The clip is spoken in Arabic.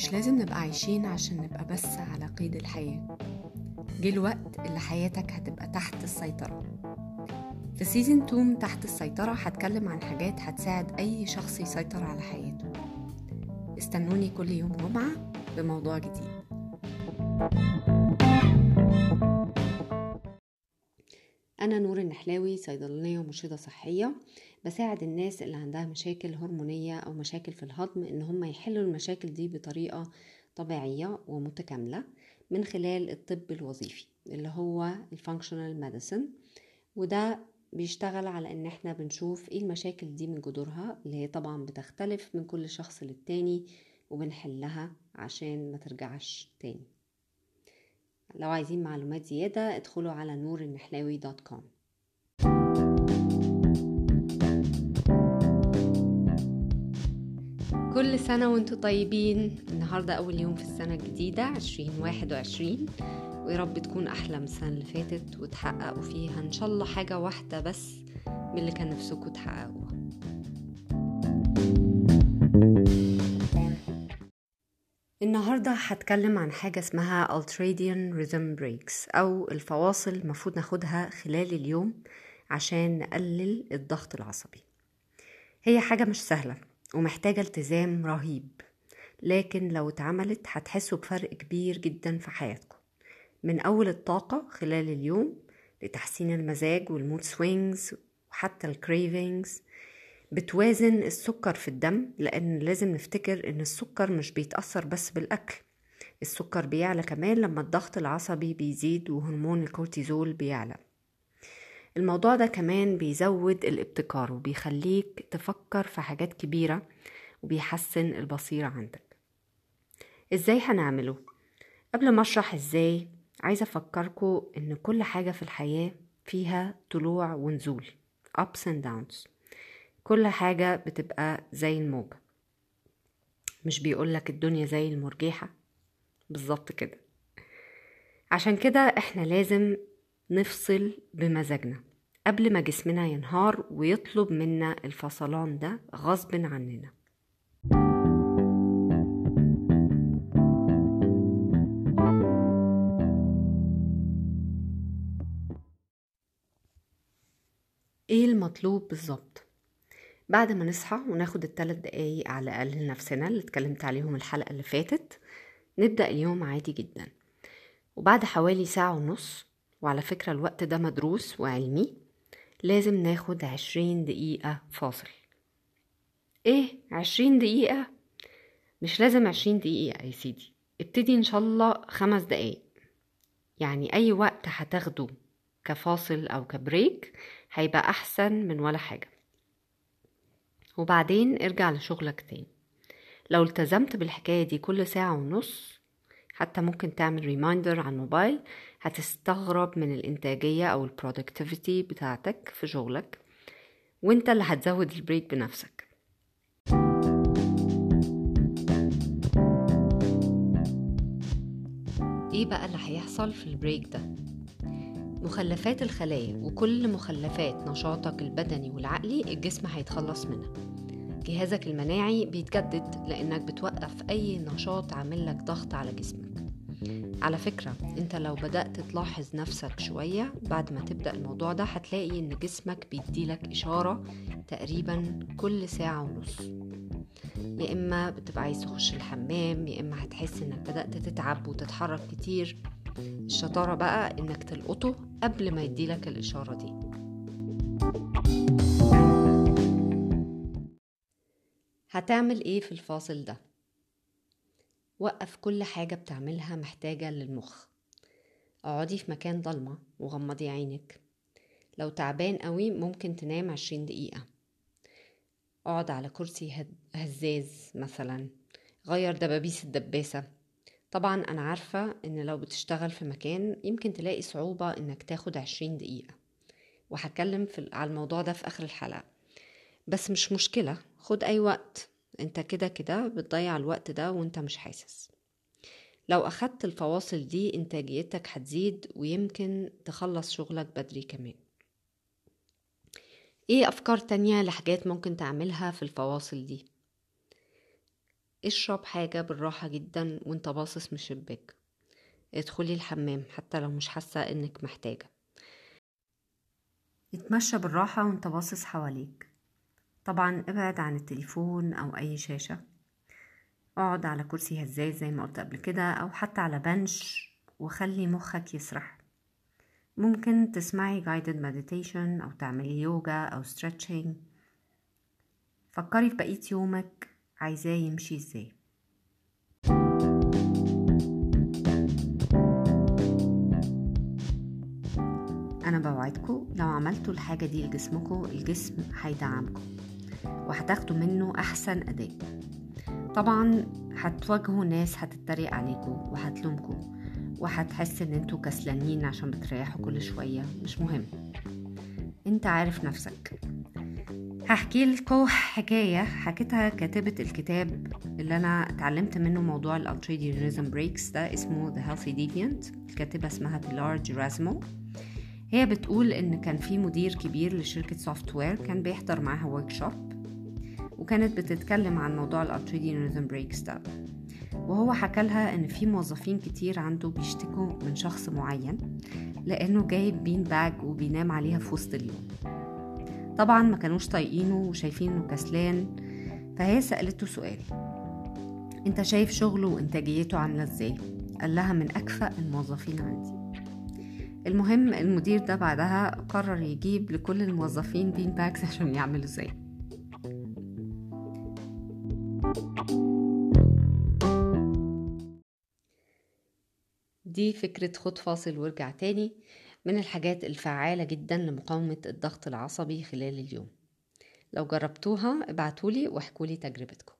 مش لازم نبقى عايشين عشان نبقى بس على قيد الحياة. جه الوقت اللي حياتك هتبقى تحت السيطرة. في سيزن 2 تحت السيطرة هتكلم عن حاجات هتساعد أي شخص يسيطر على حياته. استنوني كل يوم جمعة بموضوع جديد. أنا نور النحلاوي صيدلانية ومرشدة صحية. بساعد الناس اللي عندها مشاكل هرمونية أو مشاكل في الهضم إن هم يحلوا المشاكل دي بطريقة طبيعية ومتكاملة من خلال الطب الوظيفي اللي هو ال functional medicine وده بيشتغل على إن إحنا بنشوف إيه المشاكل دي من جذورها اللي هي طبعا بتختلف من كل شخص للتاني وبنحلها عشان ما ترجعش تاني. لو عايزين معلومات زيادة ادخلوا على نور النحلاوي dot com كل سنة وأنتم طيبين. النهاردة أول يوم في السنة الجديدة عشرين واحد وعشرين. ويا رب تكون أحلى من السنة اللي فاتت وتحققوا فيها إن شاء الله حاجة واحدة بس من اللي كان نفسكم تحققوها. النهاردة هتكلم عن حاجة اسمها Ultradian Rhythm Breaks أو الفواصل المفروض ناخدها خلال اليوم عشان نقلل الضغط العصبي. هي حاجة مش سهلة ومحتاجة التزام رهيب لكن لو اتعملت هتحسوا بفرق كبير جدا في حياتكم. من أول الطاقة خلال اليوم لتحسين المزاج وال mood swings وحتى ال cravings بتوازن السكر في الدم لأن لازم نفتكر إن السكر مش بيتأثر بس بالأكل. السكر بيعلى كمان لما الضغط العصبي بيزيد وهرمون الكورتيزول بيعلى. الموضوع ده كمان بيزود الابتكار وبيخليك تفكر في حاجات كبيرة وبيحسن البصيرة عندك. إزاي هنعمله؟ قبل ما أشرح إزاي عايزة افكركم إن كل حاجة في الحياة فيها طلوع ونزول ups and downs. كل حاجة بتبقى زي الموجة. مش بيقولك الدنيا زي المرجيحة. بالظبط كده. عشان كده إحنا لازم نفصل بمزاجنا. قبل ما جسمنا ينهار ويطلب منا الفصلان ده غصب عننا. إيه المطلوب بالظبط؟ بعد ما نصحى وناخد الثلاث دقايق على الأقل لنفسنا اللي اتكلمت عليهم الحلقة اللي فاتت نبدأ اليوم عادي جدا. وبعد حوالي ساعة ونص وعلى فكرة الوقت ده مدروس وعلمي لازم ناخد عشرين دقيقة فاصل. إيه عشرين دقيقة؟ مش لازم عشرين دقيقة يا سيدي ابتدي إن شاء الله خمس دقايق. يعني أي وقت هتاخده كفاصل أو كبريك هيبقى أحسن من ولا حاجة. وبعدين ارجع لشغلك تاني. لو التزمت بالحكاية دي كل ساعة ونص حتى ممكن تعمل reminder على الموبايل هتستغرب من الإنتاجية أو ال productivity بتاعتك في شغلك وانت اللي هتزود ال break بنفسك. إيه بقى اللي هيحصل في ال break ده؟ مخلفات الخلايا وكل مخلفات نشاطك البدني والعقلي الجسم هيتخلص منها. جهازك المناعي بيتجدد لأنك بتوقف أي نشاط عامل لك ضغط على جسمك. على فكرة أنت لو بدأت تلاحظ نفسك شوية بعد ما تبدأ الموضوع ده هتلاقي إن جسمك بيديلك إشارة تقريبا كل ساعة ونص. يا إما بتبقى عايز تخش الحمام يا إما هتحس إنك بدأت تتعب وتتحرك كتير. الشطارة بقى إنك تلقطه قبل ما يديلك الإشارة دي. هتعمل إيه في الفاصل ده؟ وقف كل حاجة بتعملها محتاجة للمخ. اقعدي في مكان ضلمة وغمضي عينك. لو تعبان قوي ممكن تنام عشرين دقيقة. اقعد على كرسي هزاز مثلا. غير دبابيس الدباسة. طبعا أنا عارفة إن لو بتشتغل في مكان يمكن تلاقي صعوبة إنك تاخد عشرين دقيقة وهتكلم على الموضوع ده في آخر الحلقة. بس مش مشكلة خد أي وقت. أنت كده كده بتضيع الوقت ده وأنت مش حاسس. لو أخدت الفواصل دي إنتاجيتك هتزيد ويمكن تخلص شغلك بدري كمان. إيه أفكار تانية لحاجات ممكن تعملها في الفواصل دي؟ اشرب حاجة بالراحة جدا وانت باصص من الشباك ادخلي الحمام حتى لو مش حاسة إنك محتاجة. اتمشى بالراحة وانت باصص حواليك. طبعا ابعد عن التليفون أو أي شاشة. اقعد على كرسي هزاز زي ما قلت قبل كده أو حتى على بنش وخلي مخك يسرح. ممكن تسمعي guided meditation أو تعملي يوجا أو stretching. فكري في بقية يومك عايزاه يمشي إزاي. أنا بوعدكم لو عملتوا الحاجة دي لجسمكم الجسم هيدعمكم وهتاخدوا منه أحسن أداء. طبعا هتواجهوا ناس هتتريق عليكم وهتلومكم وهتحس إن أنتوا كسلانين عشان بتريحوا كل شوية مش مهم. انت عارف نفسك. هحكي لكم حكاية حكيتها كاتبة الكتاب اللي أنا اتعلمت منه موضوع ال ultradian rhythm breaks ده اسمه The Healthy Deviant. الكاتبة اسمها Pilar Gerasimo هي بتقول إن كان في مدير كبير لشركة software كان بيحضر معاها workshop وكانت بتتكلم عن موضوع ال ultradian rhythm breaks ده. وهو حكى لها إن في موظفين كتير عنده بيشتكوا من شخص معين لأنه جايب bean bag وبينام عليها في وسط اليوم. طبعا ما كانوش طايقينه وشايفينه كسلان. فهي سألته سؤال. أنت شايف شغله وإنتاجيته عاملة إزاي؟ قال لها من أكفأ الموظفين عندي. المهم المدير ده بعدها قرر يجيب لكل الموظفين بين باكس عشان يعملوا زي دي فكرة خد فاصل وارجع تاني. من الحاجات الفعالة جدا لمقاومة الضغط العصبي خلال اليوم. لو جربتوها ابعتولي واحكولي تجربتكم.